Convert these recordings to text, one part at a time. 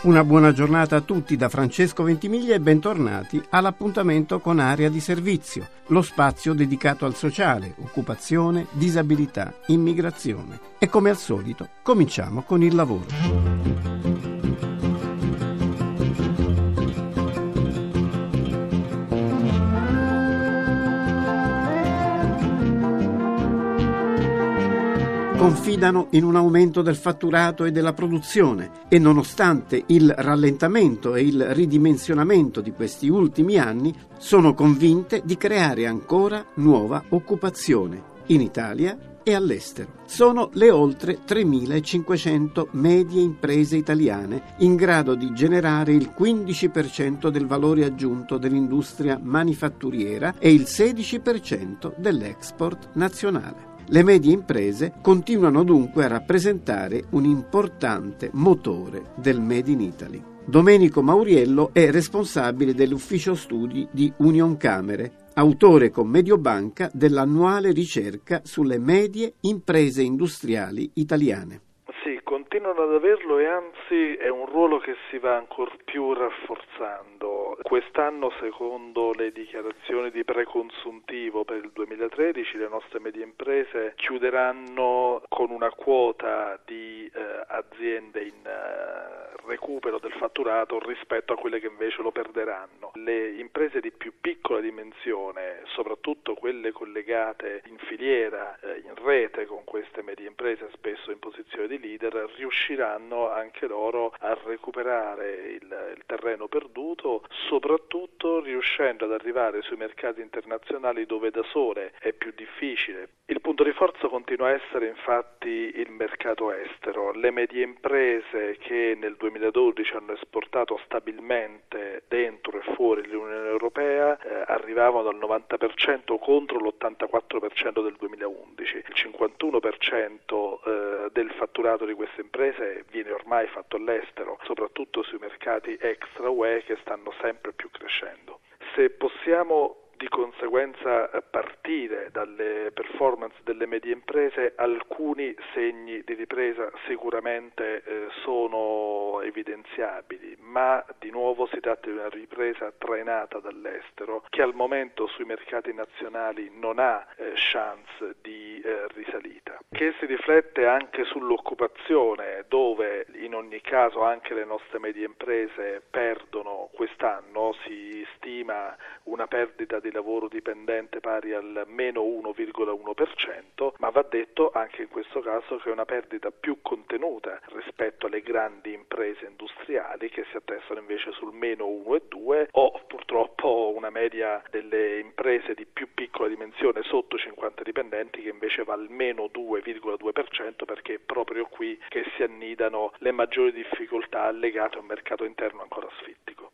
Una buona giornata a tutti da Francesco Ventimiglia e bentornati all'appuntamento con Area di Servizio, lo spazio dedicato al sociale, occupazione, disabilità, immigrazione. E come al solito cominciamo con il lavoro. Confidano in un aumento del fatturato e della produzione e nonostante il rallentamento e il ridimensionamento di questi ultimi anni sono convinte di creare ancora nuova occupazione in Italia e all'estero. Sono le oltre 3.500 medie imprese italiane in grado di generare il 15% del valore aggiunto dell'industria manifatturiera e il 16% dell'export nazionale. Le medie imprese continuano dunque a rappresentare un importante motore del Made in Italy. Domenico Mauriello è responsabile dell'ufficio studi di Union Camere, autore con Mediobanca dell'annuale ricerca sulle medie imprese industriali italiane continuano ad averlo e anzi è un ruolo che si va ancora più rafforzando. Quest'anno, secondo le dichiarazioni di preconsuntivo per il 2013, le nostre medie imprese chiuderanno con una quota di aziende in eh, recupero del fatturato rispetto a quelle che invece lo perderanno. Le imprese di più piccola dimensione, soprattutto quelle collegate in filiera, eh, in rete con queste medie imprese, spesso in posizione di leader, riusciranno anche loro a recuperare il, il terreno perduto, soprattutto riuscendo ad arrivare sui mercati internazionali dove da sole è più difficile. Il punto di forza continua a essere infatti il mercato estero. Le medie imprese che nel 2012 hanno esportato stabilmente dentro e fuori l'Unione Europea eh, arrivavano al 90% contro l'84% del 2011. Il 51% eh, del fatturato di queste imprese viene ormai fatto all'estero, soprattutto sui mercati extra UE che stanno sempre più crescendo. Se possiamo di conseguenza eh, partire dalle performance delle medie imprese, alcuni segni di ripresa sicuramente eh, sono evidenziabili, ma di nuovo si tratta di una ripresa trainata dall'estero che al momento sui mercati nazionali non ha eh, chance di risalita, che si riflette anche sull'occupazione dove in ogni caso anche le nostre medie imprese perdono quest'anno, si stima una perdita di lavoro dipendente pari al meno 1,1%, ma va detto anche in questo caso che è una perdita più contenuta rispetto alle grandi imprese industriali che si attestano invece sul meno 1,2 o purtroppo una media delle imprese di più piccola dimensione sotto 50 dipendenti che invece va al meno 2,2% perché è proprio qui che si annidano le maggiori difficoltà legate a un mercato interno ancora sfittico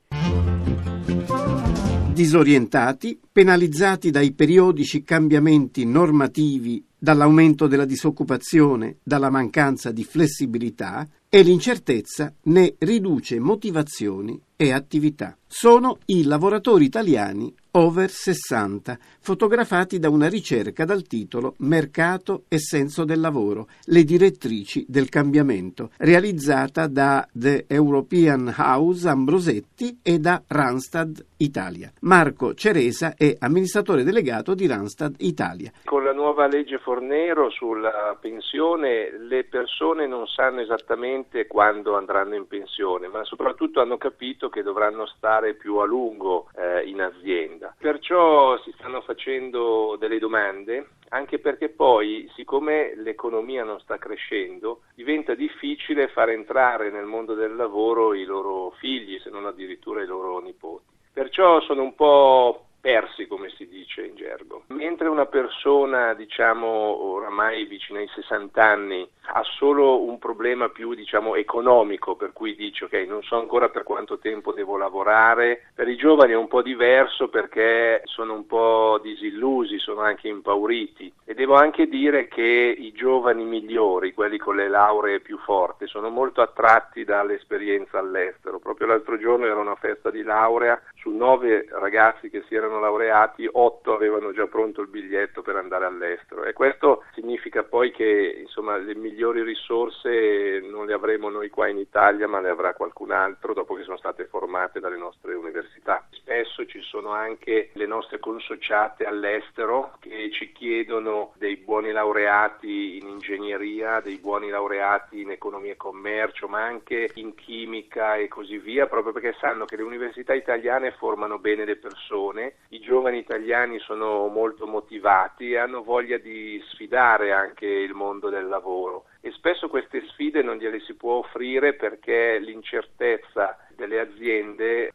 disorientati, penalizzati dai periodici cambiamenti normativi, dall'aumento della disoccupazione, dalla mancanza di flessibilità e l'incertezza ne riduce motivazioni e attività. Sono i lavoratori italiani over 60, fotografati da una ricerca dal titolo Mercato e senso del lavoro, le direttrici del cambiamento, realizzata da The European House Ambrosetti e da Randstad Italia. Marco Ceresa è amministratore delegato di Randstad Italia. Con la nuova legge Fornero sulla pensione le persone non sanno esattamente quando andranno in pensione, ma soprattutto hanno capito che dovranno stare più a lungo eh, in azienda. Perciò si stanno facendo delle domande, anche perché poi, siccome l'economia non sta crescendo, diventa difficile far entrare nel mondo del lavoro i loro figli, se non addirittura i loro nipoti. Perciò sono un po' persi, come si dice in gergo. Mentre una persona, diciamo, oramai vicino ai 60 anni ha solo un problema più diciamo economico per cui dice ok non so ancora per quanto tempo devo lavorare, per i giovani è un po' diverso perché sono un po' disillusi, sono anche impauriti e devo anche dire che i giovani migliori, quelli con le lauree più forti, sono molto attratti dall'esperienza all'estero. Proprio l'altro giorno era una festa di laurea, su nove ragazzi che si erano laureati, otto avevano già pronto il biglietto per andare all'estero e questo significa poi che insomma, le migliori risorse non le avremo noi qua in Italia ma le avrà qualcun altro dopo che sono state formate dalle nostre università. Spesso ci sono anche le nostre consociate all'estero che ci chiedono dei buoni laureati in ingegneria, dei buoni laureati in economia e commercio, ma anche in chimica e così via, proprio perché sanno che le università italiane formano bene le persone, i giovani italiani sono molto motivati e hanno voglia di sfidare anche il mondo del lavoro e spesso queste sfide non gliele si può offrire perché l'incertezza delle aziende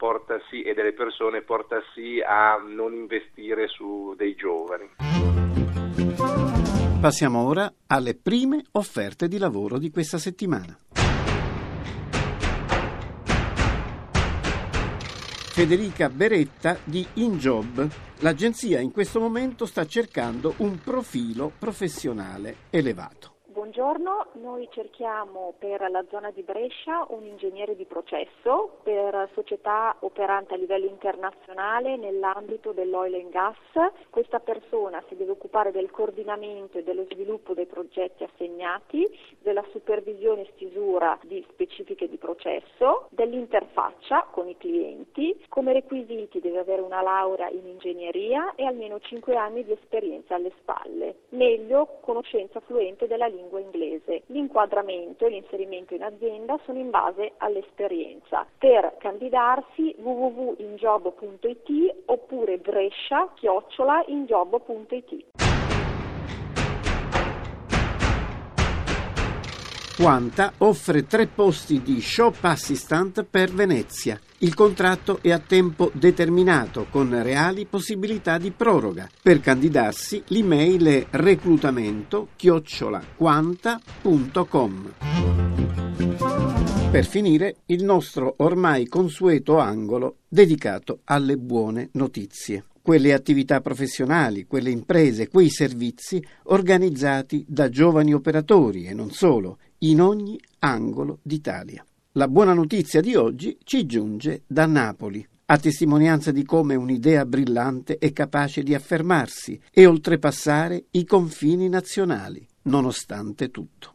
sì, e delle persone porta sì a non investire su dei giovani. Passiamo ora alle prime offerte di lavoro di questa settimana. Federica Beretta di InJob. L'agenzia in questo momento sta cercando un profilo professionale elevato. Buongiorno, noi cerchiamo per la zona di Brescia un ingegnere di processo per società operante a livello internazionale nell'ambito dell'oil and gas. Questa persona si deve occupare del coordinamento e dello sviluppo dei progetti assegnati, della supervisione e stesura di specifiche di processo, dell'interfaccia con i clienti. Come requisiti deve avere una laurea in ingegneria e almeno 5 anni di esperienza alle spalle. Meglio conoscenza fluente della lingua lingua inglese. L'inquadramento e l'inserimento in azienda sono in base all'esperienza. Per candidarsi www.injob.it oppure brescia-injob.it. Quanta offre tre posti di shop assistant per Venezia. Il contratto è a tempo determinato con reali possibilità di proroga. Per candidarsi l'email è reclutamento chiocciolaquanta.com. Per finire il nostro ormai consueto angolo dedicato alle buone notizie quelle attività professionali, quelle imprese, quei servizi organizzati da giovani operatori e non solo, in ogni angolo d'Italia. La buona notizia di oggi ci giunge da Napoli, a testimonianza di come un'idea brillante è capace di affermarsi e oltrepassare i confini nazionali, nonostante tutto.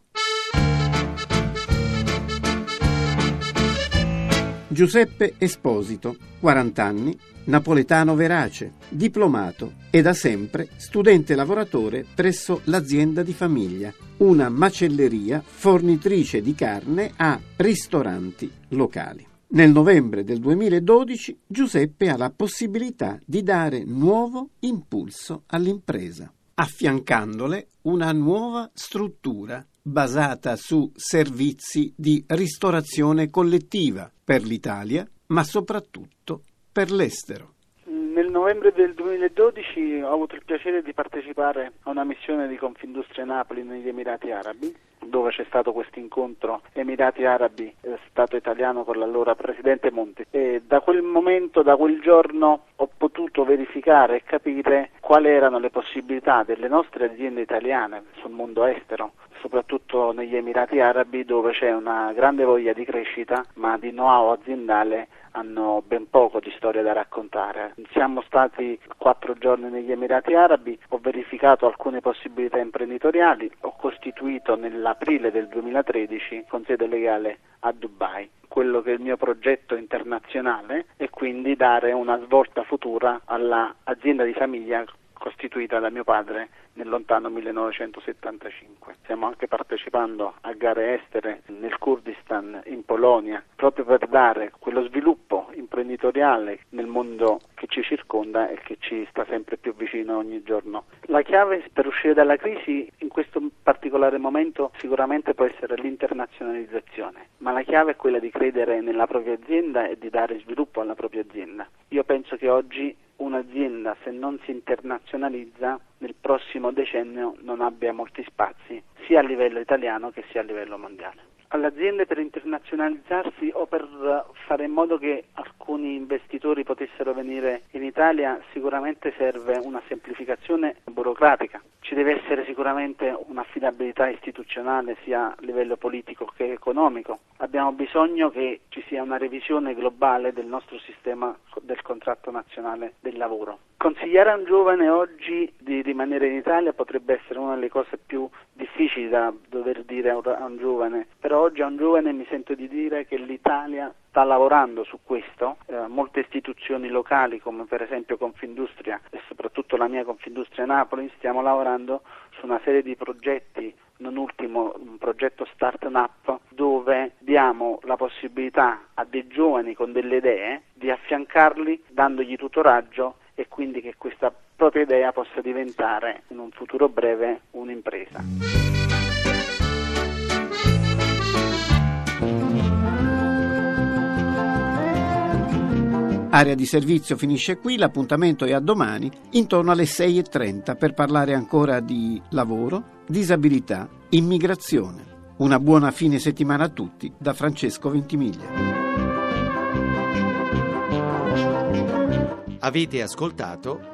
Giuseppe Esposito, 40 anni, napoletano verace, diplomato e da sempre studente lavoratore presso l'azienda di famiglia, una macelleria fornitrice di carne a ristoranti locali. Nel novembre del 2012 Giuseppe ha la possibilità di dare nuovo impulso all'impresa, affiancandole una nuova struttura basata su servizi di ristorazione collettiva per l'Italia, ma soprattutto per l'estero. Nel novembre del 2012 ho avuto il piacere di partecipare a una missione di Confindustria Napoli negli Emirati Arabi, dove c'è stato questo incontro Emirati Arabi, eh, Stato italiano con l'allora Presidente Monti. E da quel momento, da quel giorno, ho potuto verificare e capire quali erano le possibilità delle nostre aziende italiane sul mondo estero soprattutto negli Emirati Arabi dove c'è una grande voglia di crescita ma di know-how aziendale hanno ben poco di storia da raccontare. Siamo stati quattro giorni negli Emirati Arabi, ho verificato alcune possibilità imprenditoriali, ho costituito nell'aprile del 2013 con sede legale a Dubai quello che è il mio progetto internazionale e quindi dare una svolta futura all'azienda di famiglia costituita da mio padre nel lontano 1975. Stiamo anche partecipando a gare estere nel Kurdistan, in Polonia, proprio per dare quello sviluppo imprenditoriale nel mondo che ci circonda e che ci sta sempre più vicino ogni giorno. La chiave per uscire dalla crisi in questo particolare momento sicuramente può essere l'internazionalizzazione, ma la chiave è quella di credere nella propria azienda e di dare sviluppo alla propria azienda. Io penso che oggi un'azienda se non si internazionalizza nel prossimo decennio non abbia molti spazi sia a livello italiano che sia a livello mondiale alle aziende per internazionalizzarsi o per fare in modo che alcuni investitori potessero venire in Italia sicuramente serve una semplificazione burocratica. Ci deve essere sicuramente un'affidabilità istituzionale sia a livello politico che economico. Abbiamo bisogno che ci sia una revisione globale del nostro sistema del contratto nazionale del lavoro. Consigliare a un giovane oggi di rimanere in Italia potrebbe essere una delle cose più difficili da dover dire a un giovane, però oggi a un giovane mi sento di dire che l'Italia sta lavorando su questo, eh, molte istituzioni locali come per esempio Confindustria e soprattutto la mia Confindustria Napoli stiamo lavorando su una serie di progetti, non ultimo un progetto Start Up dove diamo la possibilità a dei giovani con delle idee di affiancarli dandogli tutoraggio e quindi che questa propria idea possa diventare in un futuro breve un'impresa. Area di servizio finisce qui, l'appuntamento è a domani intorno alle 6.30 per parlare ancora di lavoro, disabilità, immigrazione. Una buona fine settimana a tutti da Francesco Ventimiglia. Avete ascoltato